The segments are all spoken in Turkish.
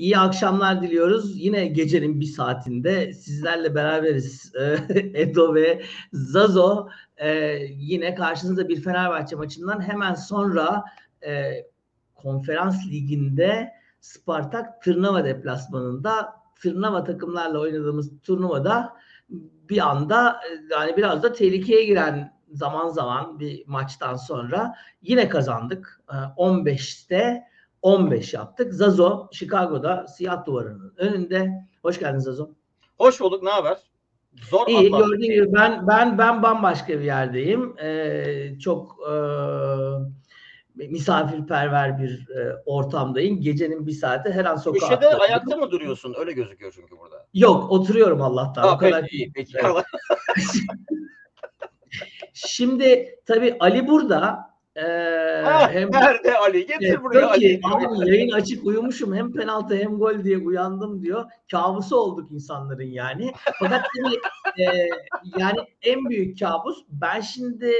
İyi akşamlar diliyoruz. Yine gecenin bir saatinde sizlerle beraberiz. Edo ve Zazo e, yine karşınızda bir Fenerbahçe maçından hemen sonra e, konferans liginde Spartak Tırnava deplasmanında Tırnava takımlarla oynadığımız turnuvada bir anda yani biraz da tehlikeye giren zaman zaman bir maçtan sonra yine kazandık. 15'te 15 yaptık. Zazo Chicago'da siyah duvarının önünde. Hoş geldin Zazo. Hoş bulduk. Ne haber? Zor İyi gördüğün gibi ben ben ben bambaşka bir yerdeyim. Ee, çok e, misafirperver bir e, ortamdayım. Gecenin bir saati her an sokağa Köşede ayakta mı duruyorsun? Öyle gözüküyor çünkü burada. Yok oturuyorum Allah'tan. Ha, o kadar peki, iyi. Peki. Evet. Şimdi tabii Ali burada. Ee, ha, hem, nerede Ali? Getir e, buraya Ali. Abi, yayın açık uyumuşum. Hem penaltı hem gol diye uyandım diyor. Kabusu olduk insanların yani. Fakat tabii e, yani en büyük kabus ben şimdi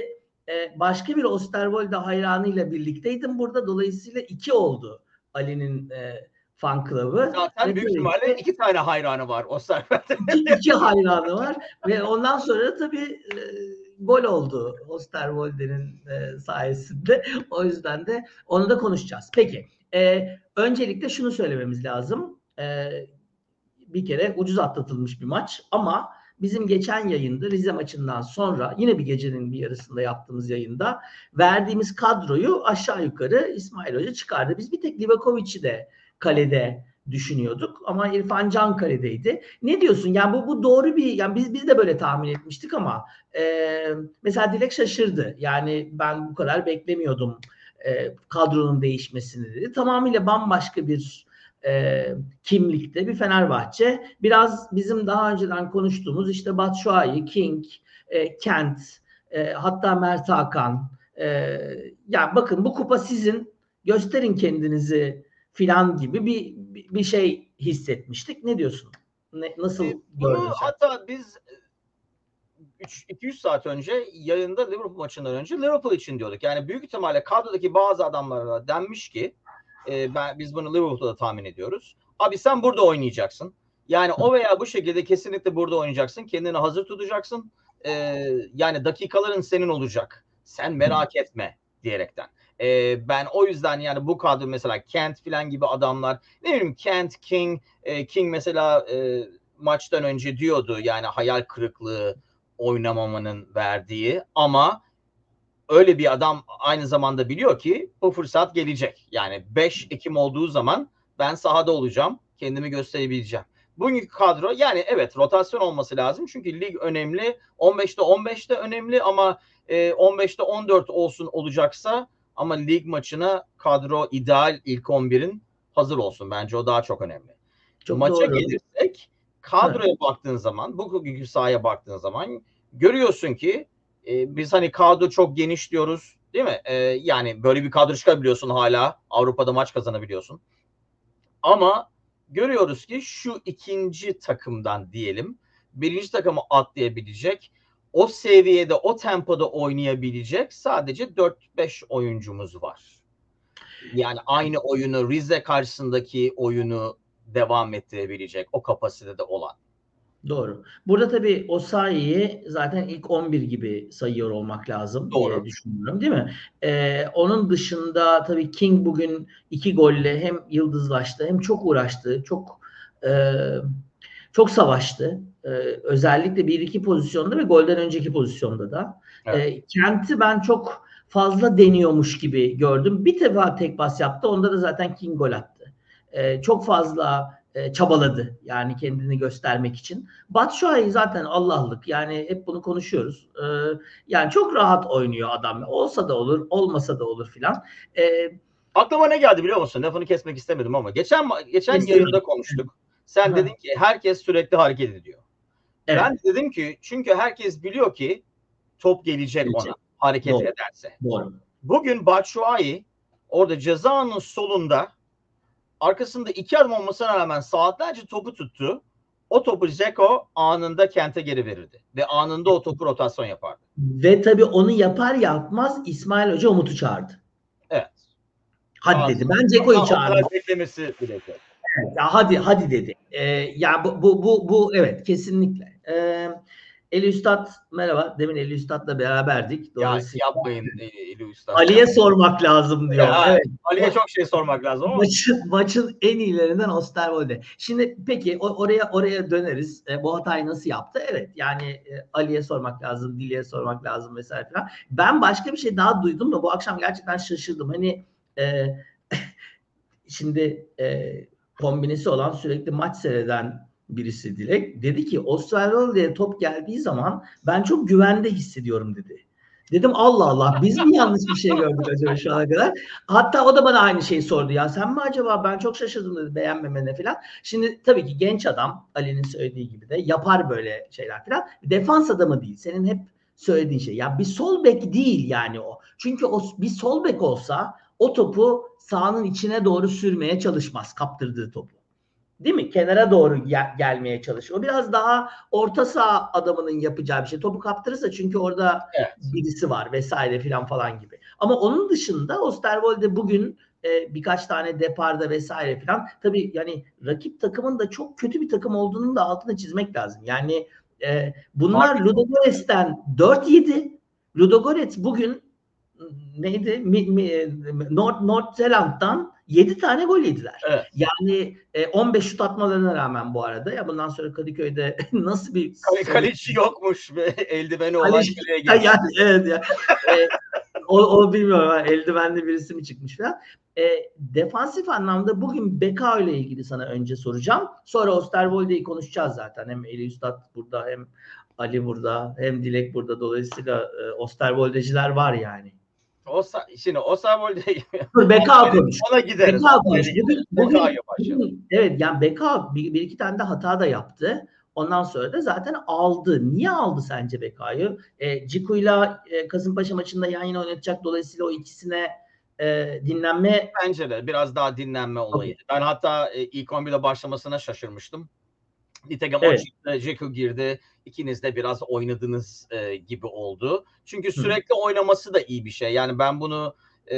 e, başka bir Osterwolde hayranıyla birlikteydim burada. Dolayısıyla iki oldu Ali'nin e, fan club'ı. Zaten hani büyük ihtimalle iki tane hayranı var Osterwolde. iki, iki hayranı var ve ondan sonra tabii e, gol oldu Osterwolde'nin e, sayesinde. O yüzden de onu da konuşacağız. Peki. E, öncelikle şunu söylememiz lazım. E, bir kere ucuz atlatılmış bir maç ama bizim geçen yayında Rize maçından sonra yine bir gecenin bir yarısında yaptığımız yayında verdiğimiz kadroyu aşağı yukarı İsmail Hoca çıkardı. Biz bir tek Livakovic'i de kalede düşünüyorduk ama İrfan Can kaledeydi. Ne diyorsun? Yani bu bu doğru bir yani biz biz de böyle tahmin etmiştik ama e, mesela Dilek şaşırdı. Yani ben bu kadar beklemiyordum e, kadronun değişmesini dedi. Tamamıyla bambaşka bir e, kimlikte bir Fenerbahçe. Biraz bizim daha önceden konuştuğumuz işte Batshuayi, King, e, Kent, e, hatta Mert Hakan. E, yani bakın bu kupa sizin. Gösterin kendinizi filan gibi bir bir şey hissetmiştik. Ne diyorsun? Ne, nasıl e, Bunu hatta biz 200 saat önce yayında Liverpool maçından önce Liverpool için diyorduk. Yani büyük ihtimalle kadrodaki bazı adamlara denmiş ki e, ben biz bunu Liverpool'da tahmin ediyoruz. Abi sen burada oynayacaksın. Yani o veya bu şekilde kesinlikle burada oynayacaksın. Kendini hazır tutacaksın. E, yani dakikaların senin olacak. Sen merak etme diyerekten. E, ben o yüzden yani bu kadro mesela Kent falan gibi adamlar ne bileyim Kent, King, e, King mesela e, maçtan önce diyordu yani hayal kırıklığı oynamamanın verdiği ama öyle bir adam aynı zamanda biliyor ki bu fırsat gelecek. Yani 5 Ekim olduğu zaman ben sahada olacağım. Kendimi gösterebileceğim. Bugünkü kadro yani evet rotasyon olması lazım. Çünkü lig önemli. 15'te 15'te önemli ama e, 15'te 14 olsun olacaksa ama lig maçına kadro ideal ilk 11'in hazır olsun. Bence o daha çok önemli. Çok Maça doğru. gelirsek kadroya evet. baktığın zaman bugünkü sahaya baktığın zaman görüyorsun ki e, biz hani kadro çok geniş diyoruz değil mi? E, yani böyle bir kadro çıkabiliyorsun hala. Avrupa'da maç kazanabiliyorsun. Ama görüyoruz ki şu ikinci takımdan diyelim birinci takımı atlayabilecek o seviyede o tempoda oynayabilecek sadece 4-5 oyuncumuz var. Yani aynı oyunu Rize karşısındaki oyunu devam ettirebilecek o kapasitede olan. Doğru. Burada tabii Osayi'yi zaten ilk 11 gibi sayıyor olmak lazım Doğru. diye düşünüyorum değil mi? Ee, onun dışında tabii King bugün iki golle hem yıldızlaştı hem çok uğraştı. Çok e, çok savaştı. Ee, özellikle bir iki pozisyonda ve golden önceki pozisyonda da. Evet. Ee, Kent'i ben çok fazla deniyormuş gibi gördüm. Bir defa tek bas yaptı. Onda da zaten King gol attı. Ee, çok fazla e, çabaladı yani kendini göstermek için. Batshuayi zaten Allah'lık yani hep bunu konuşuyoruz. E, yani çok rahat oynuyor adam. Olsa da olur, olmasa da olur filan. E, Aklıma ne geldi biliyor musun? Lafını kesmek istemedim ama geçen geçen yayında konuştuk. Sen dedin ki herkes sürekli hareket ediyor. Evet. Ben dedim ki çünkü herkes biliyor ki top gelecek, gelecek. ona hareket Doğru. ederse. Doğru. Bugün Batshuayi orada cezanın solunda arkasında iki adım olmasına rağmen saatlerce topu tuttu. O topu Zeko anında kente geri verirdi. Ve anında o topu rotasyon yapardı. Ve tabii onu yapar yapmaz İsmail Hoca Umut'u çağırdı. Evet. Hadi dedi. Ben Zeko'yu çağırdım. Beklemesi bile. Ya hadi hadi dedi. Ee, ya bu, bu bu bu evet kesinlikle. Ee, Eli Üstad merhaba. Demin Eli Üstad'la beraberdik. Ya Dolayısıyla yapmayın Eli Usta. Ali'ye sormak lazım diyor. Ya, evet. Ali'ye çok şey sormak lazım ama Maçın, maçın en iyilerinden Osterwolde. Şimdi peki oraya oraya döneriz. E, bu hatayı nasıl yaptı? Evet yani e, Ali'ye sormak lazım, Dili'ye sormak lazım vesaire falan. Ben başka bir şey daha duydum da bu akşam gerçekten şaşırdım. Hani e, şimdi e, kombinesi olan sürekli maç seyreden birisi Dilek dedi ki Osterwolde'ye top geldiği zaman ben çok güvende hissediyorum dedi. Dedim Allah Allah biz mi yanlış bir şey gördük acaba şu ana kadar? Hatta o da bana aynı şeyi sordu ya sen mi acaba ben çok şaşırdım dedi beğenmemene falan. Şimdi tabii ki genç adam Ali'nin söylediği gibi de yapar böyle şeyler falan. Defans adamı değil senin hep söylediğin şey. Ya bir sol bek değil yani o. Çünkü o bir sol bek olsa o topu sahanın içine doğru sürmeye çalışmaz kaptırdığı topu. Değil mi? Kenara doğru gel- gelmeye çalışır. O biraz daha orta saha adamının yapacağı bir şey. Topu kaptırırsa çünkü orada Evet. birisi var vesaire filan falan gibi. Ama onun dışında Osterwolde bugün e, birkaç tane deparda vesaire filan tabii yani rakip takımın da çok kötü bir takım olduğunun da altını çizmek lazım. Yani e, bunlar Ludogorets'ten 4-7. Ludogorets bugün neydi? Mi, mi, North, North Zealand'dan 7 tane gol yediler. Evet. Yani e, 15 şut atmalarına rağmen bu arada ya bundan sonra Kadıköy'de nasıl bir Kale, kaleci yokmuş ve eldiveni olan Kaleci- kaleye girdi. yani evet ya. E, o, o bilmiyorum. ha, Eldivenli birisi mi çıkmış falan. E, defansif anlamda bugün Beka ile ilgili sana önce soracağım. Sonra Osterwolde'yi konuşacağız zaten. Hem Eli Üstad burada hem Ali burada hem Dilek burada. Dolayısıyla e, Osterwoldeciler var yani. O şimdi o Savolde Dur Beka konuş. ona gideriz. Beka konuş. Bugün, bugün, evet yani Beka bir, bir iki tane de hata da yaptı. Ondan sonra da zaten aldı. Niye aldı sence Beka'yı? E, Ciku'yla e, Kasımpaşa maçında yan yana oynatacak. Dolayısıyla o ikisine e, dinlenme Bence de biraz daha dinlenme olayı. Ben hatta e, ilk 11'de başlamasına şaşırmıştım. Nitekim Evet. o çıktı, Jekyll girdi. İkiniz de biraz oynadınız e, gibi oldu. Çünkü sürekli oynaması da iyi bir şey. Yani ben bunu e,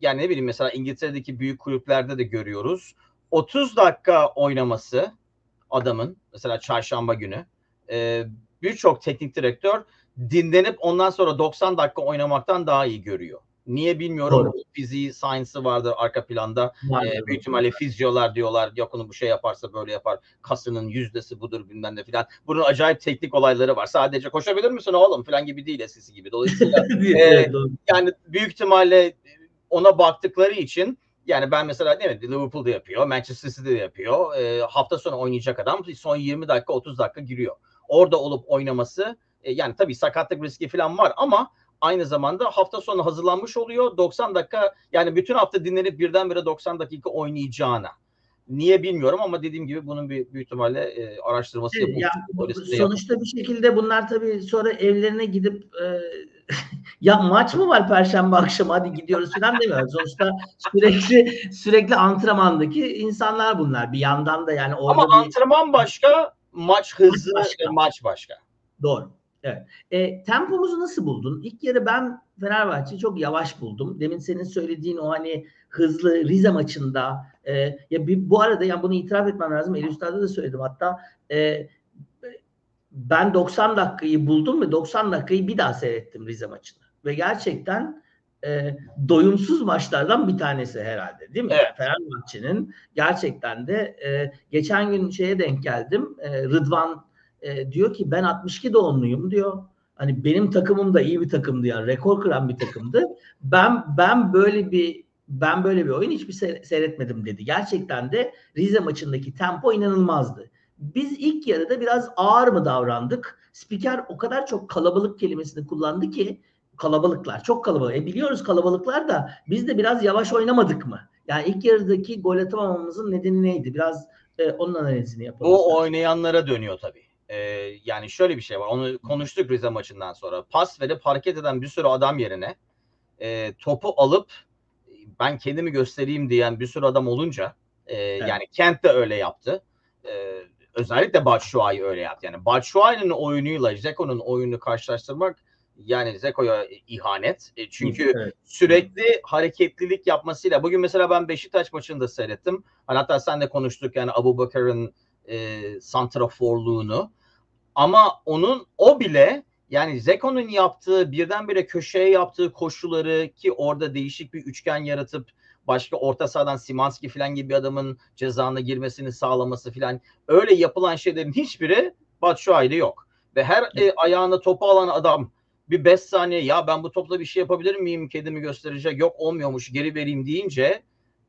yani ne bileyim mesela İngiltere'deki büyük kulüplerde de görüyoruz. 30 dakika oynaması adamın mesela çarşamba günü e, birçok teknik direktör dinlenip ondan sonra 90 dakika oynamaktan daha iyi görüyor. Niye bilmiyorum. Doğru. Fiziği, science'ı vardır arka planda. vardır. Ee, büyük ihtimalle fizyolar diyorlar yok onu bu şey yaparsa böyle yapar. Kasının yüzdesi budur bilmem ne filan. Bunun acayip teknik olayları var. Sadece koşabilir misin oğlum filan gibi değil eskisi gibi. Dolayısıyla doğru. yani büyük ihtimalle ona baktıkları için yani ben mesela evet Liverpool'da yapıyor, Manchester City'de yapıyor. Ee, hafta sonu oynayacak adam son 20 dakika 30 dakika giriyor. Orada olup oynaması e, yani tabii sakatlık riski falan var ama aynı zamanda hafta sonu hazırlanmış oluyor. 90 dakika yani bütün hafta dinlenip birdenbire 90 dakika oynayacağına. Niye bilmiyorum ama dediğim gibi bunun bir büyük ihtimalle e, araştırması Evet, yapılmış. Öylesine yapılmış. sonuçta bir şekilde bunlar tabii sonra evlerine gidip e, ya maç mı var perşembe akşamı hadi gidiyoruz falan demiyor. Sonuçta sürekli sürekli antrenmandaki insanlar bunlar. Bir yandan da yani orada Ama bir antrenman başka, maç hızı başka. ve maç başka. Doğru. Evet. E, tempomuzu nasıl buldun? İlk yarı ben Fenerbahçe'yi çok yavaş buldum. Demin senin söylediğin o hani hızlı Rize maçında e, ya bir, bu arada yani bunu itiraf etmem lazım. Eli Üstad'da da söyledim hatta e, ben 90 dakikayı buldum ve 90 dakikayı bir daha seyrettim Rize maçını. Ve gerçekten e, doyumsuz maçlardan bir tanesi herhalde değil mi? Evet. Fenerbahçe'nin gerçekten de e, geçen gün şeye denk geldim. E, Rıdvan e, diyor ki ben 62 doğumluyum diyor. Hani benim takımım da iyi bir takımdı yani rekor kıran bir takımdı. Ben ben böyle bir ben böyle bir oyun hiçbir seyre- seyretmedim dedi. Gerçekten de Rize maçındaki tempo inanılmazdı. Biz ilk yarıda biraz ağır mı davrandık? Spiker o kadar çok kalabalık kelimesini kullandı ki kalabalıklar çok kalabalık. E biliyoruz kalabalıklar da biz de biraz yavaş oynamadık mı? Yani ilk yarıdaki gol atamamamızın nedeni neydi? Biraz e, onun analizini yapalım. Bu oynayanlara dönüyor tabii. Ee, yani şöyle bir şey var. Onu konuştuk Rize maçından sonra. Pas verip hareket eden bir sürü adam yerine e, topu alıp ben kendimi göstereyim diyen bir sürü adam olunca e, yani Kent de öyle yaptı. E, özellikle Batshuayi öyle yaptı. Yani Batshuayi'nin oyunuyla Zeko'nun oyununu karşılaştırmak Yani Zeko'ya ihanet. E, çünkü Evet. sürekli hareketlilik yapmasıyla. Bugün mesela ben Beşiktaş maçını da seyrettim. Hani hatta sen de konuştuk yani Abu Bakar'ın e, santraforluğunu. Ama onun o bile yani Zeko'nun yaptığı birdenbire köşeye yaptığı koşuları ki orada değişik bir üçgen yaratıp başka orta sahadan Simanski falan gibi bir adamın cezana girmesini sağlaması falan öyle yapılan şeylerin hiçbiri Batshuayi'de yok. Ve her e, ayağına topu alan adam bir 5 saniye ya ben bu topla bir şey yapabilir miyim kedimi gösterecek yok olmuyormuş geri vereyim deyince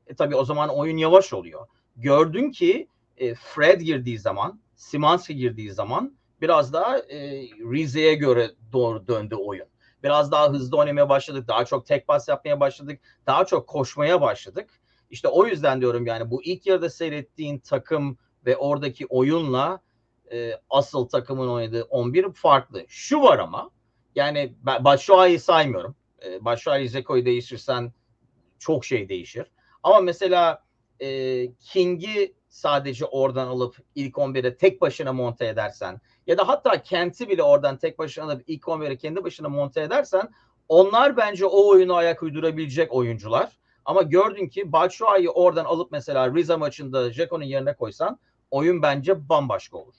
e, tabii o zaman oyun yavaş oluyor. Gördün ki e, Fred girdiği zaman Simanski girdiği zaman biraz daha e, Rize'ye göre doğru döndü oyun. Biraz daha hızlı oynamaya başladık. Daha çok tek pas yapmaya başladık. Daha çok koşmaya başladık. İşte o yüzden diyorum yani bu ilk yarıda seyrettiğin takım ve oradaki oyunla e, asıl takımın oynadığı 11 farklı. Şu var ama yani Batshuayi'yi saymıyorum. E, Batshuayi Zeko'yu değiştirsen çok şey değişir. Ama mesela e, King'i sadece oradan alıp ilk 11'e tek başına monte edersen ya da hatta Kent'i bile oradan tek başına alıp ilk 11'e kendi başına monte edersen onlar bence o oyunu ayak uydurabilecek oyuncular. Ama gördün ki Batshuayi'yi oradan alıp mesela Rize maçında Jeko'nun yerine koysan oyun bence bambaşka olur.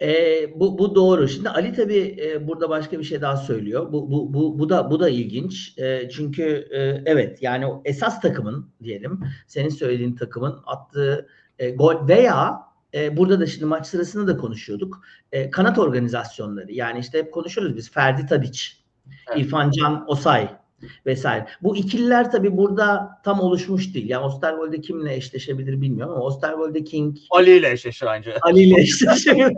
E, bu, bu doğru. Şimdi Ali tabii e, burada başka bir şey daha söylüyor. Bu, bu, bu, bu da bu da ilginç. E, çünkü e, evet yani o esas takımın diyelim senin söylediğin takımın attığı e, gol veya e, burada da şimdi maç sırasında da konuşuyorduk. E, kanat organizasyonları yani işte hep konuşuyoruz biz Ferdi Tadiç, Evet. İrfan Can Osay vesaire. Bu ikililer tabii burada tam oluşmuş değil. Yani Osterwolde kimle eşleşebilir bilmiyorum ama Osterwolde King Ali ile eşleşir anca. Ali ile eşleşebilir.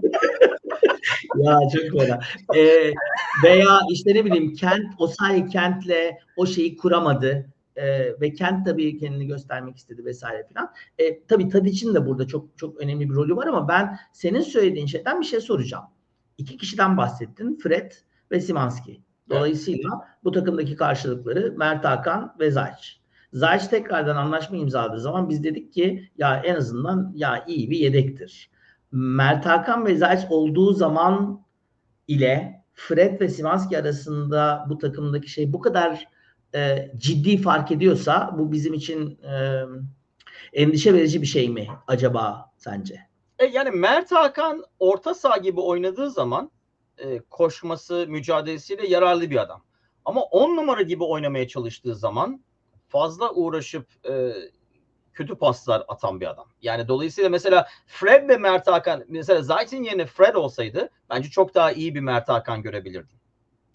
ya çok fena. Ee, veya işte ne bileyim Kent, Osayi Kent'le o şeyi kuramadı. Ee, ve Kent tabii kendini göstermek istedi vesaire filan. Ee, tabii Tadic'in de burada çok çok önemli bir rolü var ama ben senin söylediğin şeyden bir şey soracağım. İki kişiden bahsettin. Fred ve Simanski. Dolayısıyla bu takımdaki karşılıkları Mert Hakan ve Zayç. Zayç tekrardan anlaşma imzaladığı zaman biz dedik ki ya en azından ya iyi bir yedektir. Mert Hakan ve Zayç olduğu zaman ile Fred ve Simanski arasında bu takımdaki şey bu kadar e, ciddi fark ediyorsa bu bizim için e, endişe verici bir şey mi acaba sence? E, yani Mert Hakan orta saha gibi oynadığı zaman e, koşması, mücadelesiyle yararlı bir adam. Ama 10 numara gibi oynamaya çalıştığı zaman fazla uğraşıp e, kötü paslar atan bir adam. Yani dolayısıyla mesela Fred ve Mert Hakan mesela Zayt'in yerine Fred olsaydı bence çok daha iyi bir Mert Hakan görebilirdim.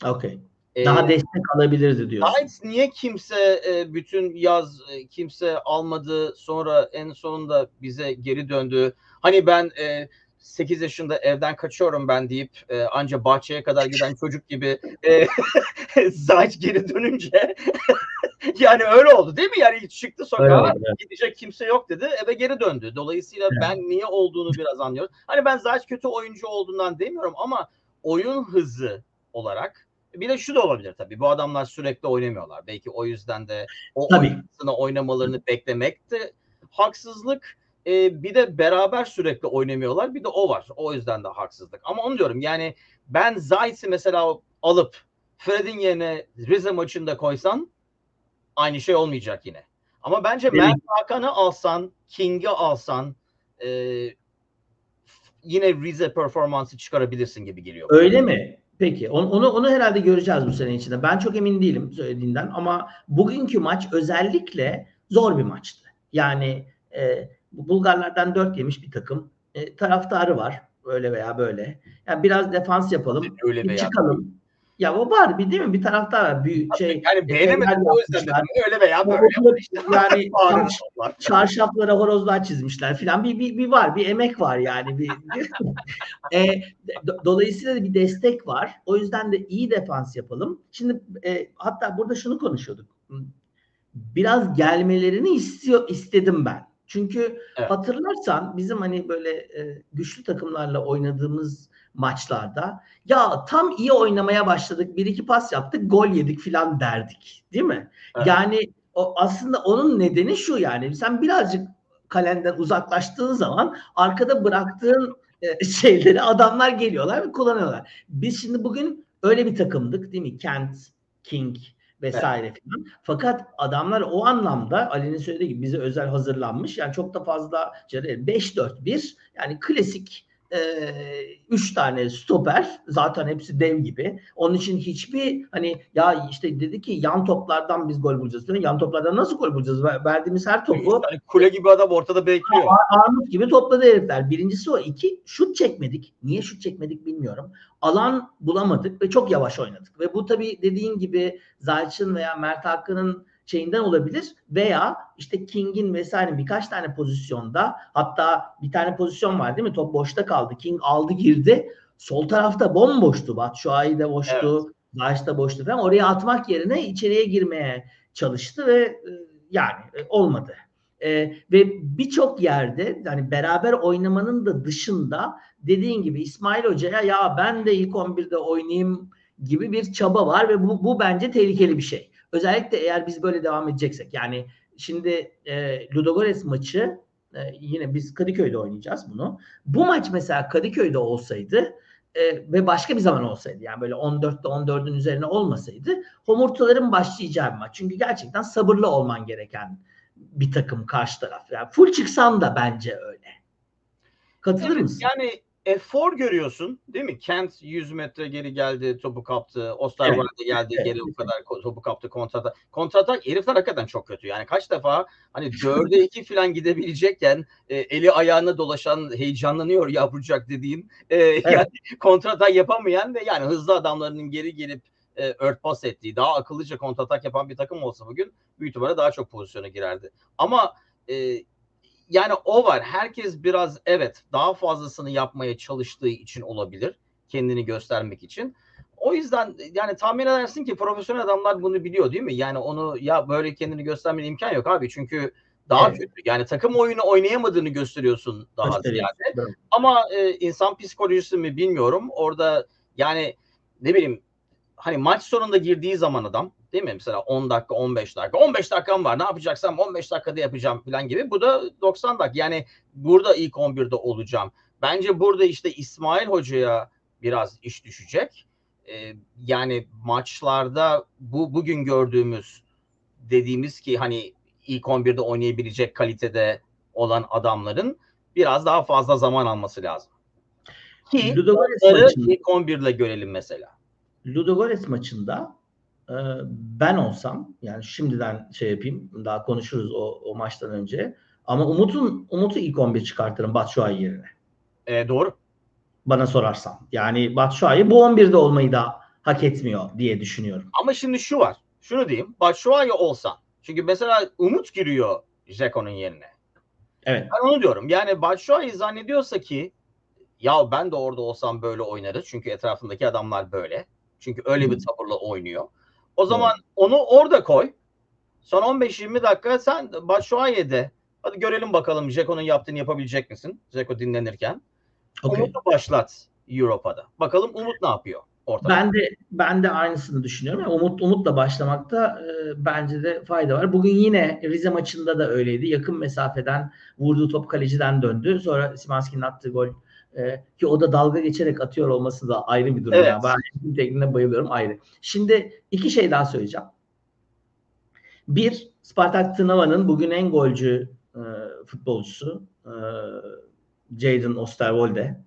Okey. E, Daha destek alabilirdi diyorsun. Zayt niye kimse e, bütün yaz e, kimse almadı sonra en sonunda bize geri döndü. Hani ben e, 8 yaşında evden kaçıyorum ben deyip e, anca bahçeye kadar giden çocuk gibi e, Zayt geri dönünce yani öyle oldu değil mi? Yani ilk çıktı Öyle sokağa evet. gidecek kimse yok dedi eve geri döndü. Dolayısıyla Evet. ben niye olduğunu biraz anlıyorum. Hani ben Zayt kötü oyuncu olduğundan demiyorum ama oyun hızı olarak bir de şu da olabilir tabii. Bu adamlar sürekli oynamıyorlar. Belki o yüzden de o Tabii. oynamalarını beklemek de haksızlık. Ee, bir de beraber sürekli oynamıyorlar. Bir de o var. O yüzden de haksızlık. Ama onu diyorum yani ben Zayt'i mesela alıp Fred'in yerine Rize maçında koysan aynı şey olmayacak yine. Ama bence Tabii. Mert Hakan'ı alsan, King'i alsan e, yine Rize performansı çıkarabilirsin gibi geliyor. Öyle mi? Peki. Onu, onu, onu herhalde göreceğiz bu sene içinde. Ben çok emin değilim söylediğinden ama bugünkü maç özellikle zor bir maçtı. Yani e, Bulgarlardan 4 yemiş bir takım. E, taraftarı var. Öyle veya böyle. Yani biraz defans yapalım. Öyle veya çıkalım. Ya o var bir değil mi? Bir taraftar var. Büyük şey. yani beğenemedim evler o yüzden dedim. Öyle veya böyle. Böyle yani çarşaflara horozlar çizmişler filan bir, bir, bir var bir emek var yani bir, bir- E, do- dolayısıyla da bir destek var o yüzden de iyi defans yapalım şimdi e, hatta burada şunu konuşuyorduk biraz gelmelerini istiyor istedim ben çünkü Evet. hatırlarsan bizim hani böyle e, güçlü takımlarla oynadığımız maçlarda ya tam iyi oynamaya başladık bir iki pas yaptık gol yedik filan derdik değil mi? Evet. Yani o aslında onun nedeni şu yani sen birazcık kalenden uzaklaştığın zaman arkada bıraktığın e, şeyleri adamlar geliyorlar ve kullanıyorlar. Biz şimdi bugün Öyle bir takımdık değil mi? Kent, King vesaire filan. Fakat adamlar o anlamda Ali'nin söylediği gibi bize özel hazırlanmış. Yani çok da fazla 5-4-1 yani klasik 3 e, tane stoper zaten hepsi dev gibi. Onun için hiçbir hani ya işte dedi ki yan toplardan biz gol bulacağız. Diyor. Yan toplardan nasıl gol bulacağız? Verdiğimiz her topu yani kule gibi adam ortada bekliyor. Armut gibi topladı herifler. Birincisi o. iki şut çekmedik. Niye şut çekmedik bilmiyorum. Alan bulamadık ve çok yavaş oynadık. Ve bu tabii dediğin gibi Zayç'ın veya Mert Hakkı'nın şeyinden olabilir veya işte King'in vesaire birkaç tane pozisyonda hatta bir tane pozisyon var değil mi? Top boşta kaldı. King aldı girdi. Sol tarafta bomboştu. Batshuayi de boştu. Evet. Zayç da boştu falan. Oraya atmak yerine içeriye girmeye çalıştı ve e, yani e, olmadı. Ee, ve birçok yerde yani beraber oynamanın da dışında dediğin gibi İsmail Hoca'ya ya ben de ilk 11'de oynayayım gibi bir çaba var ve bu, bu bence tehlikeli bir şey. Özellikle eğer biz böyle devam edeceksek yani şimdi e, Ludogorets maçı e, yine biz Kadıköy'de oynayacağız bunu. Bu maç mesela Kadıköy'de olsaydı e, ve başka bir zaman olsaydı yani böyle 14'te 14'ün üzerine olmasaydı homurtuların başlayacağı bir maç. Çünkü gerçekten sabırlı olman gereken bir takım karşı taraf. Yani full çıksan da bence öyle. Katılır evet, mısın? Yani efor görüyorsun değil mi? Kent 100 metre geri geldi topu kaptı. Osterwolde evet. geldi evet. geri bu kadar topu kaptı kontrata. Kontratak herifler hakikaten çok kötü. Yani kaç defa hani dörde iki falan gidebilecekken e, eli ayağına dolaşan heyecanlanıyor yavrucak dediğim e, evet. yani kontratak yapamayan ve yani hızlı adamlarının geri gelip e, örtbas ettiği daha akıllıca kontratak yapan bir takım olsa bugün büyük ihtimalle daha çok pozisyona girerdi. Ama e, yani o var. Herkes biraz evet daha fazlasını yapmaya çalıştığı için olabilir. Kendini göstermek için. O yüzden yani tahmin edersin ki profesyonel adamlar bunu biliyor değil mi? Yani onu ya böyle kendini göstermeye imkan yok abi. Çünkü daha evet. kötü. Yani takım oyunu oynayamadığını gösteriyorsun daha ziyade. Evet. Ama e, insan psikolojisi mi bilmiyorum. Orada yani ne bileyim hani maç sonunda girdiği zaman adam Değil mi? Mesela 10 dakika, 15 dakika. 15 dakikam var. Ne yapacaksam 15 dakikada yapacağım falan gibi. Bu da 90 dakika. Yani burada ilk 11'de olacağım. Bence burada işte İsmail Hoca'ya biraz iş düşecek. Ee, yani maçlarda bu bugün gördüğümüz dediğimiz ki hani ilk 11'de oynayabilecek kalitede olan adamların biraz daha fazla zaman alması lazım. Ki Ludogorets ilk 11 ile görelim mesela. Ludogorets maçında ee, ben olsam yani şimdiden şey yapayım daha konuşuruz o, o maçtan önce ama Umut'un Umut'u ilk 11 çıkartırım Batshuayi yerine. E, doğru. Bana sorarsan. Yani Batshuayi bu 11'de olmayı da hak etmiyor diye düşünüyorum. Ama şimdi şu var. Şunu diyeyim. Batshuayi olsa. Çünkü mesela Umut giriyor Jeko'nun yerine. Evet. Ben onu diyorum. Yani Batshuayi zannediyorsa ki ya ben de orada olsam böyle oynarız. Çünkü etrafındaki adamlar böyle. Çünkü öyle bir tavırla oynuyor. O zaman evet. onu orada koy. Son 15-20 dakika sen Batshuayi'de hadi görelim bakalım Jeko'nun yaptığını yapabilecek misin? Jeko dinlenirken. Okay. Umut'u başlat Europa'da. Bakalım Umut ne yapıyor? Ortada. Ben de ben de aynısını düşünüyorum. Yani Umut Umut'la başlamakta e, bence de fayda var. Bugün yine Rize maçında da öyleydi. Yakın mesafeden vurduğu top kaleciden döndü. Sonra Simanski'nin attığı gol e, ki o da dalga geçerek atıyor olması da ayrı bir durum. Evet. Yani ben tekniğine bayılıyorum ayrı. Şimdi iki şey daha söyleyeceğim. Bir, Spartak Tınava'nın bugün en golcü e, futbolcusu e, Jadon Osterwolde.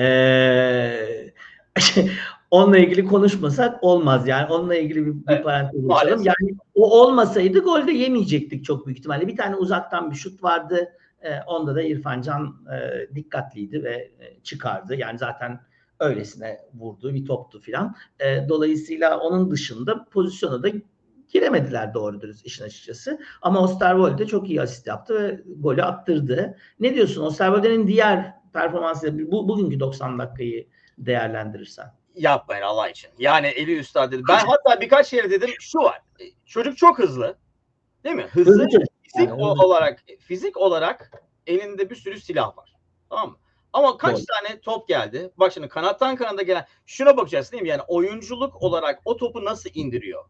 E, onunla ilgili konuşmasak olmaz yani. Onunla ilgili bir, bir evet, parantez açalım. Yani o olmasaydı golde yemeyecektik çok büyük ihtimalle. Bir tane uzaktan bir şut vardı e, onda da İrfan Can e, dikkatliydi ve e, çıkardı. Yani zaten öylesine vurdu bir toptu filan. E, dolayısıyla onun dışında pozisyona da giremediler doğru dürüst işin açıkçası. Ama Osterwolde çok iyi asist yaptı ve golü attırdı. Ne diyorsun Osterwolde'nin diğer performansıyla bu, bugünkü 90 dakikayı değerlendirirsen? Yapmayın Allah için. Yani eli üstad dedi. Ben hatta birkaç yere dedim şu var. Çocuk çok hızlı. Değil mi? Hızlı. hızlı fizik yani olarak fizik olarak elinde bir sürü silah var. Tamam mı? Ama kaç Doğru. tane top geldi? Bak şimdi kanattan kanada gelen şuna bakacağız değil mi? Yani oyunculuk olarak o topu nasıl indiriyor?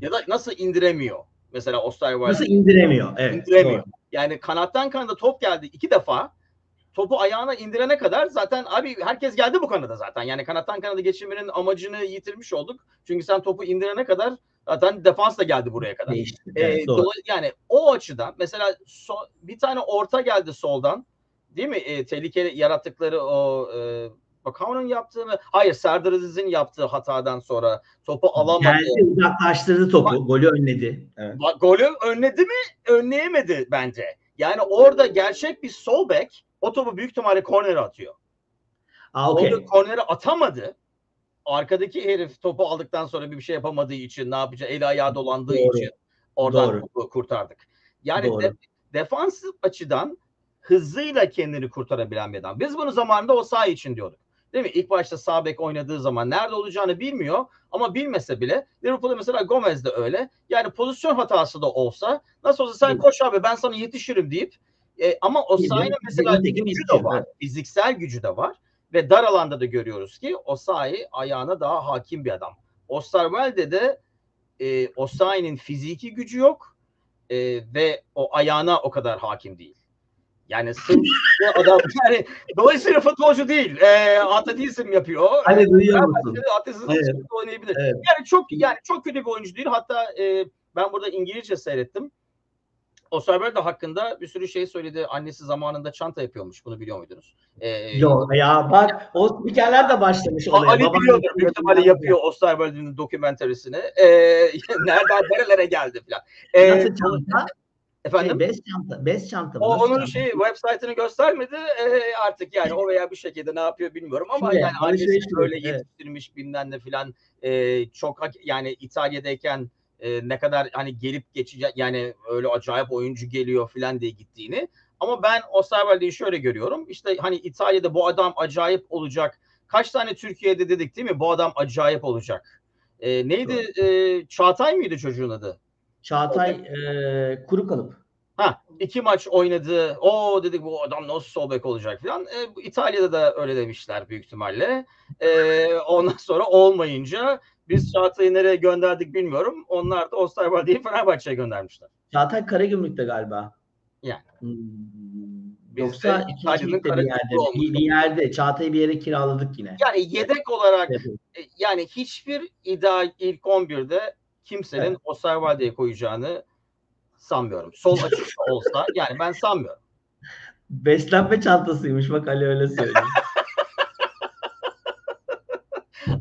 Ya da nasıl indiremiyor? Mesela Osterwald. Nasıl indiremiyor? Evet. İndiremiyor. Doğru. Yani kanattan kanada top geldi iki defa. topu ayağına indirene kadar zaten abi herkes geldi bu kanada zaten. Yani kanattan kanada geçirmenin amacını yitirmiş olduk. Çünkü sen topu indirene kadar zaten defans da geldi buraya kadar. Değişti. Ee, Evet, doğru. yani o açıdan mesela so- bir tane orta geldi soldan. Değil mi? E, tehlikeli yarattıkları o e, Bakao'nun yaptığı mı? Hayır Serdar Aziz'in yaptığı hatadan sonra topu alamadı. Geldi uzaklaştırdı topu. Golü önledi. Evet. Bak, Golü önledi mi? Önleyemedi bence. Yani orada gerçek bir sol bek o topu büyük ihtimalle kornere atıyor. Aa, okey. Orada kornere atamadı. Arkadaki herif topu aldıktan sonra bir şey yapamadığı için ne yapacak? Eli ayağı dolandığı Doğru. için oradan Doğru. kurtardık. Yani Doğru. de, defansif açıdan hızıyla kendini kurtarabilen bir adam. Biz bunu zamanında o saha için diyorduk. Değil mi? İlk başta sağ bek oynadığı zaman nerede olacağını bilmiyor ama bilmese bile Liverpool'da mesela Gomez de öyle. Yani pozisyon hatası da olsa nasıl olsa sen koş abi ben sana yetişirim deyip e, ama o sahinin mesela gücü de var. Fiziksel gücü de var. Ve dar alanda da görüyoruz ki Osayi ayağına daha hakim bir adam. Osterwelde de e, Osayi'nin fiziki gücü yok e, ve o ayağına o kadar hakim değil. Yani sırf adam yani dolayısıyla futbolcu değil. E, atletizm yapıyor. Hani duyuyor musun? Atletizm Evet. oynayabilir. Evet. Yani çok yani çok kötü bir oyuncu değil. Hatta e, ben burada İngilizce seyrettim. Osterwelde de hakkında bir sürü şey söyledi. Annesi zamanında çanta yapıyormuş. Bunu biliyor muydunuz? E, Yok ya bak o spikerler de başlamış olaya. Ali biliyordur. Büyük ihtimalle yapıyor Osterwelde'nin dokümentarisini. Ee, nereden nerelere geldi falan. Ee, Nasıl çanta? efendim? Şey, bez çanta. Bez çanta o, onun çanta? şey web site'ını göstermedi. Ee, artık yani o veya bir şekilde ne yapıyor bilmiyorum ama Şuraya, yani annesi böyle evet. yetiştirmiş bilmem ne filan Ee, çok yani İtalya'dayken e, ne kadar hani gelip geçecek yani öyle acayip oyuncu geliyor filan diye gittiğini. Ama ben Osterwelde'yi şöyle görüyorum. İşte hani İtalya'da bu adam acayip olacak. Kaç tane Türkiye'de dedik değil mi? Bu adam acayip olacak. Ee, neydi? Ee, Çağatay mıydı çocuğun adı? Çağatay e, kuru kalıp. Ha iki maç oynadı. O dedik bu adam nasıl sol bek olacak falan. E, İtalya'da da öyle demişler büyük ihtimalle. E, ondan sonra olmayınca biz Çağatay'ı nereye gönderdik bilmiyorum. Onlar da Osterwalde'yi Fenerbahçe'ye göndermişler. Çağatay Karagümrük'te galiba. Yani. Hmm, Biz Yoksa ikinci ligde bir yerde. Bir, bir yerde. Çağatay'ı bir yere kiraladık yine. Yani yedek olarak Evet. e, yani hiçbir ideal ilk 11'de kimsenin Evet. Osterwalde'ye koyacağını sanmıyorum. Sol açık olsa yani ben sanmıyorum. Beslenme çantasıymış bak Ali öyle söylüyor.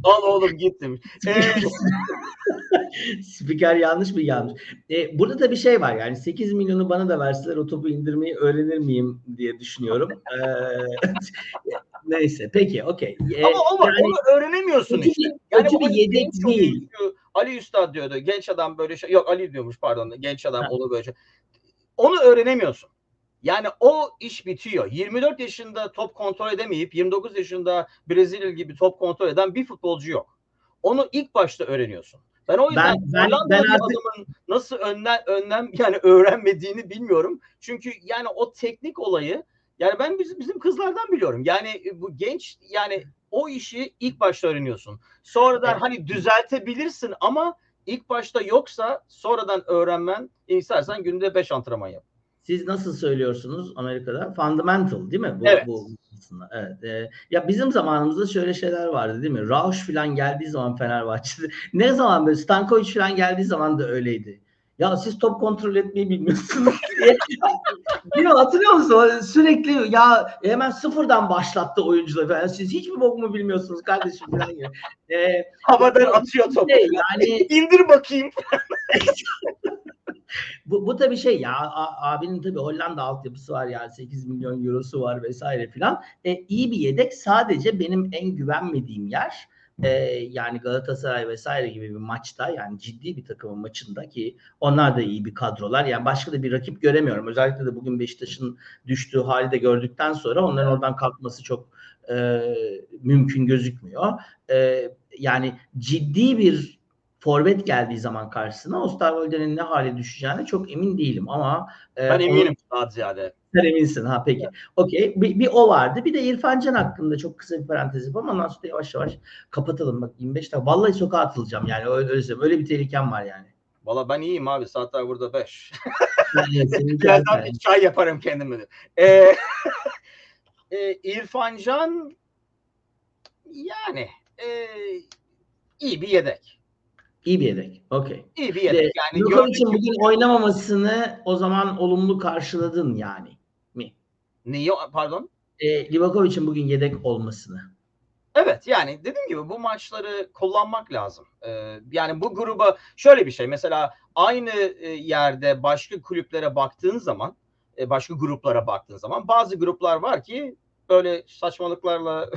Al oğlum gittim. E, Spiker yanlış mı yanlış? E, burada da bir şey var yani 8 milyonu bana da verseler o topu indirmeyi öğrenir miyim diye düşünüyorum. E, neyse peki okey. E, ama ama yani onu öğrenemiyorsun kötü işte. bir, Yani kötü bir yedek değil. Ali Üstad diyordu. Genç adam böyle şey. Yok Ali diyormuş pardon. Genç adam Ha. onu böyle şey. Onu öğrenemiyorsun. Yani o iş bitiyor. 24 yaşında top kontrol edemeyip 29 yaşında Brezilya gibi top kontrol eden bir futbolcu yok. Onu ilk başta öğreniyorsun. Ben o yüzden Ben- ben- Hollandalı ben artık- adamın nasıl önlem, önlem yani öğrenmediğini bilmiyorum. Çünkü yani o teknik olayı yani ben bizim, bizim kızlardan biliyorum. Yani e, bu genç yani o işi ilk başta öğreniyorsun. Sonradan Evet. hani düzeltebilirsin ama ilk başta yoksa sonradan öğrenmen istersen günde 5 antrenman yap. Siz nasıl söylüyorsunuz Amerika'da? Fundamental değil mi? Bu, Evet. bu aslında. Evet. E, ya bizim zamanımızda şöyle şeyler vardı değil mi? Rausch falan geldiği zaman Fenerbahçe'de ne zaman böyle Stankovic falan geldiği zaman da öyleydi. Ya siz top kontrol etmeyi bilmiyorsunuz diye. Değil mi? Hatırlıyor musun? Sürekli ya hemen sıfırdan başlattı oyuncuları falan. Siz hiç mi bok mu bilmiyorsunuz kardeşim falan gibi. E, Havadan atıyor topu. şey, yani İndir bakayım. bu, bu tabii şey ya a- abinin tabii Hollanda altyapısı var yani 8 milyon eurosu var vesaire filan. E, iyi bir yedek sadece benim en güvenmediğim yer e, yani Galatasaray vesaire gibi bir maçta yani ciddi bir takımın maçında ki onlar da iyi bir kadrolar. Yani başka da bir rakip göremiyorum. Özellikle de bugün Beşiktaş'ın düştüğü hali de gördükten sonra onların oradan kalkması çok e, mümkün gözükmüyor. E, yani ciddi bir forvet geldiği zaman karşısına Osterwolde'nin ne hale düşeceğine çok emin değilim ama e, Ben onun- eminim daha ziyade. sen eminsin ha peki. Okey. Bir, bir o vardı. Bir de İrfan Can hakkında çok kısa bir parantez yapalım. Ondan sonra yavaş yavaş kapatalım. Bak 25 dakika. Vallahi sokağa atılacağım yani. Öyle, öyle, öyle bir tehlikem var yani. Valla ben iyiyim abi. Saatler burada 5. Yani seninki Birazdan erken. çay yaparım kendime de. Ee, E, İrfan Can yani e, iyi bir yedek. İyi bir yedek. Okey. İyi bir yedek. Yani Djokovic'in bugün oynamamasını o zaman olumlu karşıladın yani mi? Neyi pardon? E, Livakovic'in bugün yedek olmasını. Evet yani dediğim gibi bu maçları kullanmak lazım. Ee, yani bu gruba şöyle bir şey mesela aynı e, yerde başka kulüplere baktığın zaman e, başka gruplara baktığın zaman bazı gruplar var ki böyle saçmalıklarla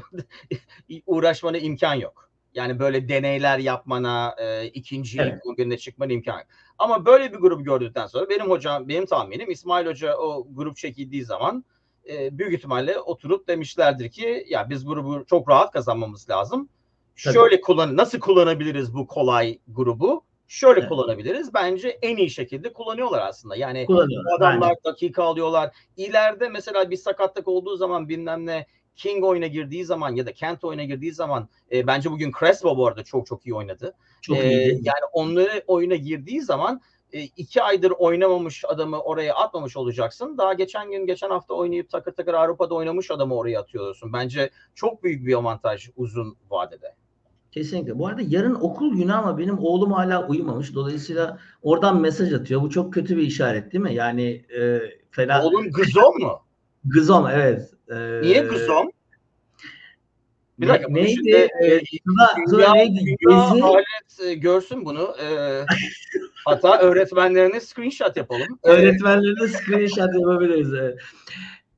uğraşmana imkan yok. Yani böyle deneyler yapmana, e, ikinci Evet. gününe çıkmana imkan yok. Ama böyle bir grubu gördükten sonra benim hocam, benim tahminim İsmail Hoca o grup çekildiği zaman e, büyük ihtimalle oturup demişlerdir ki ya biz grubu çok rahat kazanmamız lazım. Tabii. Şöyle kullan nasıl kullanabiliriz bu kolay grubu? Şöyle Evet. kullanabiliriz. Bence en iyi şekilde kullanıyorlar aslında. Yani Kullanıyorlar. adamlar Aynen. dakika alıyorlar. İleride mesela bir sakatlık olduğu zaman bilmem ne King oyuna girdiği zaman ya da Kent oyuna girdiği zaman e, bence bugün Crespo bu arada çok çok iyi oynadı. Çok Ee, iyiydi. Yani onları oyuna girdiği zaman e, iki aydır oynamamış adamı oraya atmamış olacaksın. Daha geçen gün geçen hafta oynayıp takır takır Avrupa'da oynamış adamı oraya atıyorsun. Bence çok büyük bir avantaj uzun vadede. Kesinlikle. Bu arada yarın okul günü ama benim oğlum hala uyumamış. Dolayısıyla oradan mesaj atıyor. Bu çok kötü bir işaret değil mi? Yani e, fena. Oğlum Gızom mu? Gızom evet. E, Niye Gızom? Bir ne- dakika, bunu neydi? şimdi, E, e, Tuna- Tuna neydi? dünya Gezi. alet e, görsün bunu. E, hatta öğretmenlerine screenshot yapalım. E, Öğretmenlerine screenshot yapabiliriz. Evet.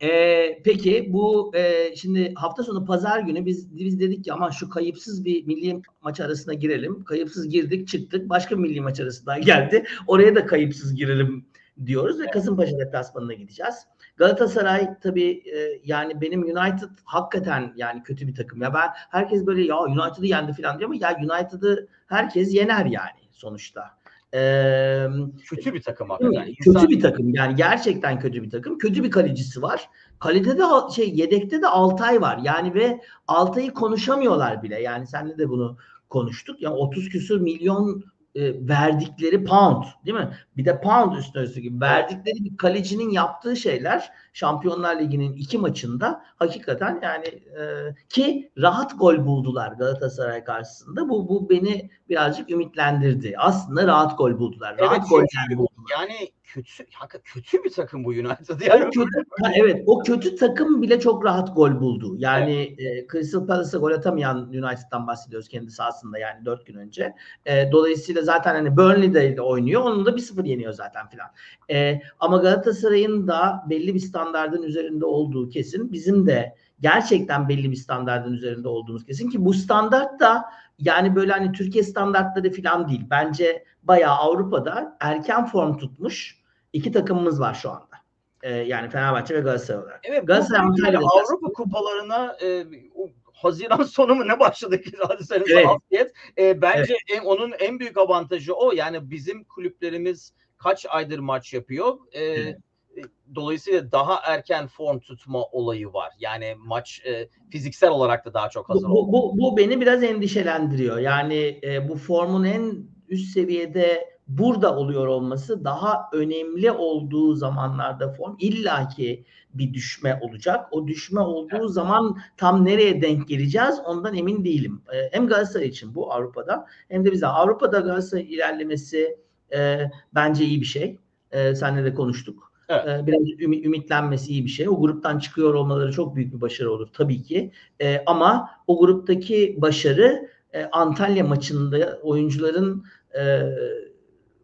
Ee, peki bu e, şimdi hafta sonu pazar günü biz biz dedik ki aman şu kayıpsız bir milli maç arasına girelim. Kayıpsız girdik çıktık. Başka milli maç arası daha geldi. Oraya da kayıpsız girelim diyoruz ve Kasımpaşa deplasmanına gideceğiz. Galatasaray tabii e, yani benim United hakikaten yani kötü bir takım. Ya ben herkes böyle ya United'ı yendi falan diyor ama ya United'ı herkes yener yani sonuçta. Eee kötü bir takım hakikaten. İnsan- Kötü bir takım yani gerçekten kötü bir takım. Kötü bir kalecisi var. Kalede de şey yedekte de Altay var. Yani ve Altay'ı konuşamıyorlar bile. Yani seninle de bunu konuştuk. Yani 30 küsur milyon e, verdikleri pound değil mi? Bir de pound üstüne üstlük verdikleri bir kalecinin yaptığı şeyler Şampiyonlar Ligi'nin iki maçında hakikaten yani e, ki rahat gol buldular Galatasaray karşısında. Bu bu beni birazcık ümitlendirdi. Aslında rahat gol buldular. Rahat Evet, goller çünkü buldular. Yani kötü, kötü bir takım bu United. Yani O kötü, ha, evet o kötü takım bile çok rahat gol buldu. Yani e, Crystal Palace'a gol atamayan United'dan bahsediyoruz kendi sahasında yani 4 gün önce. E, dolayısıyla zaten hani Burnley'de de oynuyor. Onu da 1-0 yeniyor zaten filan. E, ama Galatasaray'ın da belli bir standardın üzerinde olduğu kesin. Bizim de gerçekten belli bir standardın üzerinde olduğumuz kesin ki bu standart da yani böyle hani Türkiye standartları filan değil. Bence bayağı Avrupa'da erken form tutmuş iki takımımız var şu anda. Ee, yani Fenerbahçe ve Galatasaray olarak. Evet, Galatasaray Antalya'da Avrupa kupalarına e, o Haziran sonu mu ne başladık hadi senin Evet. afiyet. E, bence en, onun en büyük avantajı o. Yani bizim kulüplerimiz kaç aydır maç yapıyor. E, Evet. E, Dolayısıyla daha erken form tutma olayı var. Yani maç e, fiziksel olarak da daha çok hazır Bu, bu, oldu. bu, bu beni biraz endişelendiriyor. Yani e, bu formun en üst seviyede burada oluyor olması daha önemli olduğu zamanlarda form illaki bir düşme olacak. O düşme olduğu zaman tam nereye denk geleceğiz ondan emin değilim. E, hem Galatasaray için bu Avrupa'da hem de bize Avrupa'da Galatasaray ilerlemesi e, bence iyi bir şey. E, seninle de konuştuk. Evet. E, biraz ümi- ümitlenmesi iyi bir şey. O gruptan çıkıyor olmaları çok büyük bir başarı olur tabii ki. E, ama o gruptaki başarı e, Antalya maçında oyuncuların e,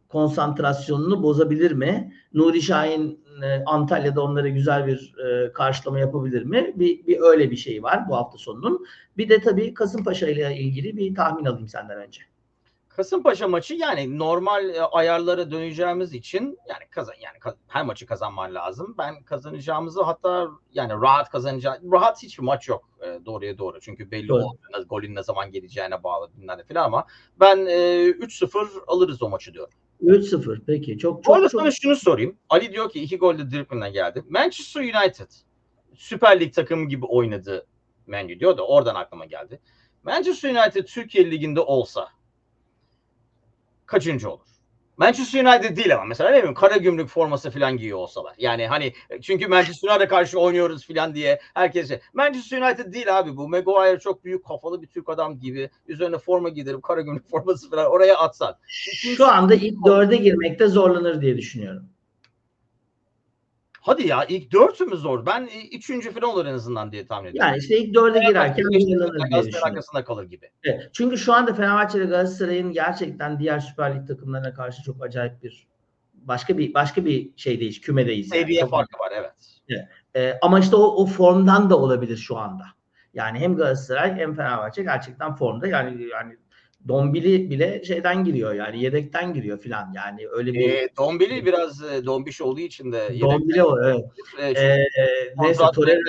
konsantrasyonunu bozabilir mi? Nuri Şahin e, Antalya'da onlara güzel bir karşılama yapabilir mi? Bir, bir öyle bir şey var bu hafta sonunun. Bir de tabii Kasımpaşa ile ilgili bir tahmin alayım senden önce. Kasımpaşa maçı yani normal e, ayarlara döneceğimiz için yani kazan yani her maçı kazanman lazım. Ben kazanacağımızı hatta yani rahat kazanacağım. Rahat hiçbir maç yok e, doğruya doğru. Çünkü belli olmuyor. Golün ne zaman geleceğine bağlı bilmem falan ama ben e, 3-0 alırız o maçı diyorum. 3-0 peki. Çok çok, çok sana şunu sorayım. Ali diyor ki iki gol de Dribblin'den geldi. Manchester United Süper Lig takımı gibi oynadı Man U diyor da oradan aklıma geldi. Manchester United Türkiye Ligi'nde olsa kaçıncı olur? Manchester United değil ama mesela ne bileyim kara gümrük forması falan giyiyor olsalar. Yani hani çünkü Manchester United'a karşı oynuyoruz falan diye herkese. Manchester United değil abi bu. Maguire çok büyük kafalı bir Türk adam gibi. Üzerine forma giydirip kara gümrük forması falan oraya atsan. Şu anda ilk dörde girmekte zorlanır diye düşünüyorum. Hadi ya ilk dörtü mü zor? Ben e, üçüncü falan olur en azından diye tahmin ediyorum. Yani işte ilk dörde girerken Fenerbahçe, diye Galatasaray arkasında kalır gibi. Evet. Çünkü şu anda Fenerbahçe ile Galatasaray'ın gerçekten diğer Süper Lig takımlarına karşı çok acayip bir başka bir başka bir şeydeyiz, kümedeyiz. yani. Seviye Çok- farkı var evet. Ee, ama işte o, o formdan da olabilir şu anda. Yani hem Galatasaray hem Fenerbahçe gerçekten formda. Yani yani Dombili bile şeyden giriyor yani yedekten giriyor filan. Yani öyle bir E, Dombili biraz e, dombiş olduğu için de Dombili o evet. e, Ee, neyse Torreira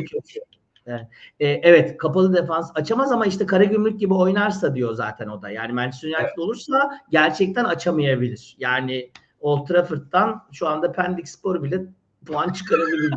kötü. Evet. Ee, evet kapalı defans açamaz ama işte Karagümrük gibi oynarsa diyor zaten o da. Yani Manchester United olursa gerçekten açamayabilir. Yani Old Trafford'dan şu anda Pendik Spor bile puan çıkarabilir.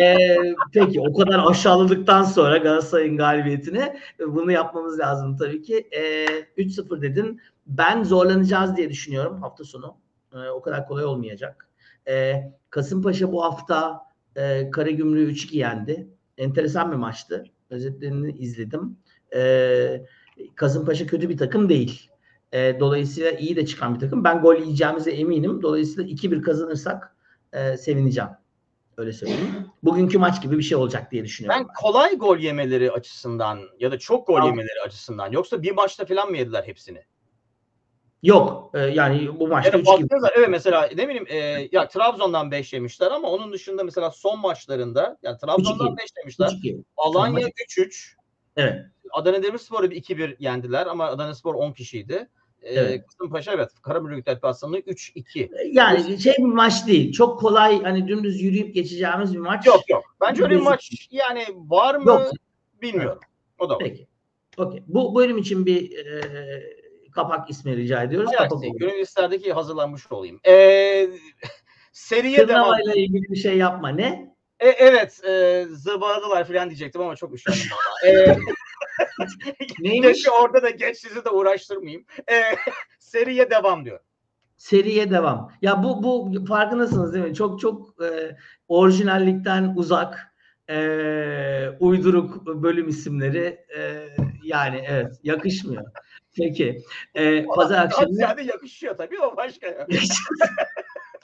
Ee, peki o kadar aşağıladıktan sonra Galatasaray'ın galibiyetini bunu yapmamız lazım tabii ki. Ee, 3-0 dedin. Ben zorlanacağız diye düşünüyorum hafta sonu. Ee, o kadar kolay olmayacak. Ee, Kasımpaşa bu hafta e, Karagümrük'ü 3-2 yendi. Enteresan bir maçtı. Özetlerini izledim. Ee, Kasımpaşa kötü bir takım değil. Ee, dolayısıyla iyi de çıkan bir takım. Ben gol yiyeceğimize eminim. Dolayısıyla 2-1 kazanırsak e, sevineceğim. Öyle söyleyeyim. Bugünkü maç gibi bir şey olacak diye düşünüyorum. Ben kolay gol yemeleri açısından ya da çok gol Tamam. yemeleri açısından yoksa bir maçta falan mı yediler hepsini? Yok. e, yani bu maçta Yani 3 gibi. evet mesela ne bileyim e, ya Trabzon'dan 5 yemişler ama onun dışında mesela son maçlarında yani Trabzon'dan 3-2. 5 yemişler. 3-2. Alanya Tamam. 3-3. Evet. Adana Demirspor'u bir 2-1 yendiler ama Adana Demirspor 10 kişiydi. E, Evet. Kasımpaşa evet Karabük deplasmanı 3-2. Yani şey bir maç değil. Çok kolay hani dümdüz yürüyüp geçeceğimiz bir maç. Yok yok. Bence öyle bir maç yani var mı Yok. bilmiyorum. O da var. Peki. Okey. Bu bölüm için bir e, kapak ismi rica ediyoruz. Gönül isterdi ki hazırlanmış olayım. Ee, seriye devam. Tırnavayla ilgili bir şey yapma. Ne? E, evet, e, zıbaladılar falan diyecektim ama çok üşendim. E, Neymiş? keşke orada da geç sizi de uğraştırmayayım. E, seriye devam diyor. Seriye devam. Ya bu bu farkındasınız değil mi? Çok çok e, orijinallikten uzak e, uyduruk bölüm isimleri e, yani evet yakışmıyor. Peki. E, pazar akşamı Yani yakışıyor tabii o başka. ya.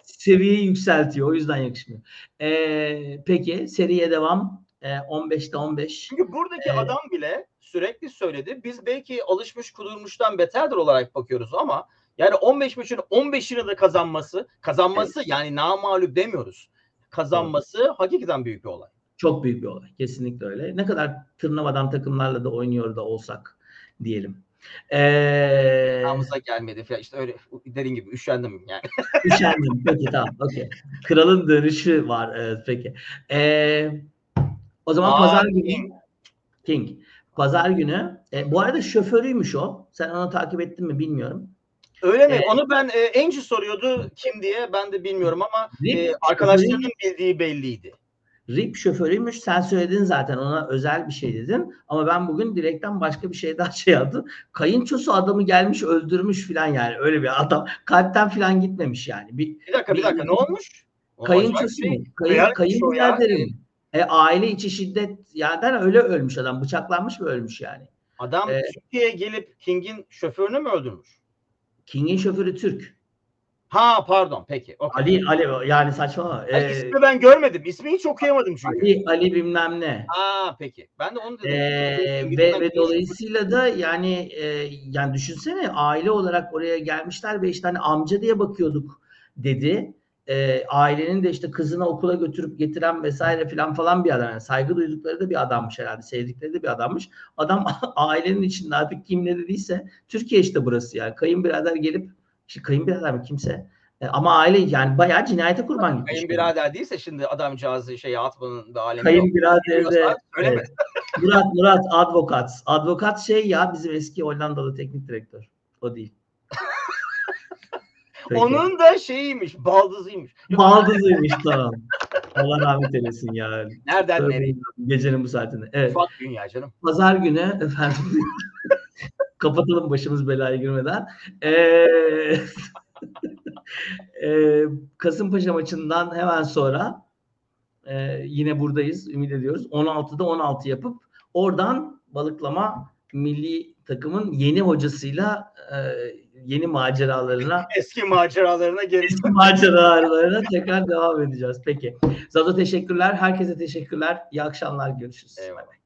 seviyeyi yükseltiyor. O yüzden yakışmıyor. E, peki seriye devam. E, 15'te 15. Çünkü buradaki E, adam bile sürekli söyledi. Biz belki alışmış kudurmuştan beterdir olarak bakıyoruz ama yani 15 maçın 15'ini de kazanması, kazanması yani namağlup demiyoruz. Kazanması hakikaten büyük bir olay. Çok büyük bir olay. Kesinlikle öyle. Ne kadar tırnavadan takımlarla da oynuyor da olsak diyelim. Ee, gelmedi falan işte öyle dediğin gibi üşendim yani. üşendim. Peki tamam. Okey. Kralın dönüşü var. Evet peki. Ee, o zaman Aa, pazar günü King. King. Pazar günü. E, bu arada şoförüymüş o. Sen onu takip ettin mi bilmiyorum. Öyle mi? Ee, Onu ben e, Angie soruyordu kim diye ben de bilmiyorum ama Rip, e, arkadaşlarının bildiği belliydi. Rip şoförüymüş. Sen söyledin zaten ona özel bir şey dedin. Ama ben bugün direkten başka bir şey daha şey aldım. Kayınçosu adamı gelmiş öldürmüş falan yani. Öyle bir adam. Kalpten falan gitmemiş yani. Bir, Bir dakika bir dakika ne olmuş? Kayınçosu acayip mu? şey. Kayın, kayınbiraderim. E, aile içi şiddet yerden öyle ölmüş adam. Bıçaklanmış mı ölmüş yani. Adam Ee, Türkiye'ye gelip King'in şoförünü mü öldürmüş? King'in şoförü Türk. Ha pardon peki. okey. Ali Ali yani. Yani Ee, ismi ben görmedim. İsmi hiç okuyamadım çünkü. Ali Ali bilmem ne. Ha peki. Ben de onu dedim. Ee, ve, ve dolayısıyla da yani e, yani düşünsene aile olarak oraya gelmişler ve işte hani amca diye bakıyorduk dedi. E, ailenin de işte kızını okula götürüp getiren vesaire filan falan bir adam. Yani saygı duydukları da bir adammış herhalde. Sevdikleri de bir adammış. Adam ailenin içinde artık kim ne dediyse Türkiye işte burası yani. Kayınbirader gelip işte kayınbirader mi kimse e, ama aile yani bayağı cinayete kurban gitmiş. Kayınbirader değilse şimdi adamcağızı şeye atmanın bir alemi. Kayınbirader de söyleme. evet. Murat Murat advokat. Advokat şey ya bizim eski Hollandalı teknik direktör. O değil. Peki. Onun da şeyiymiş, baldızıymış. Baldızıymış tamam. Allah rahmet eylesin ya. Nereden Tövbe nereye? Gecenin bu saatinde. Evet. Ufak dünya canım. Pazar günü efendim kapatalım başımız belaya girmeden. Ee, e, Kasımpaşa maçından hemen sonra e, yine buradayız ümit ediyoruz. 16'da 16 yapıp oradan balıklama milli takımın yeni hocasıyla e, yeni maceralarına Eski maceralarına geri eski maceralarına tekrar devam edeceğiz. Peki. Zato teşekkürler. Herkese teşekkürler. İyi akşamlar. Görüşürüz. Eyvallah.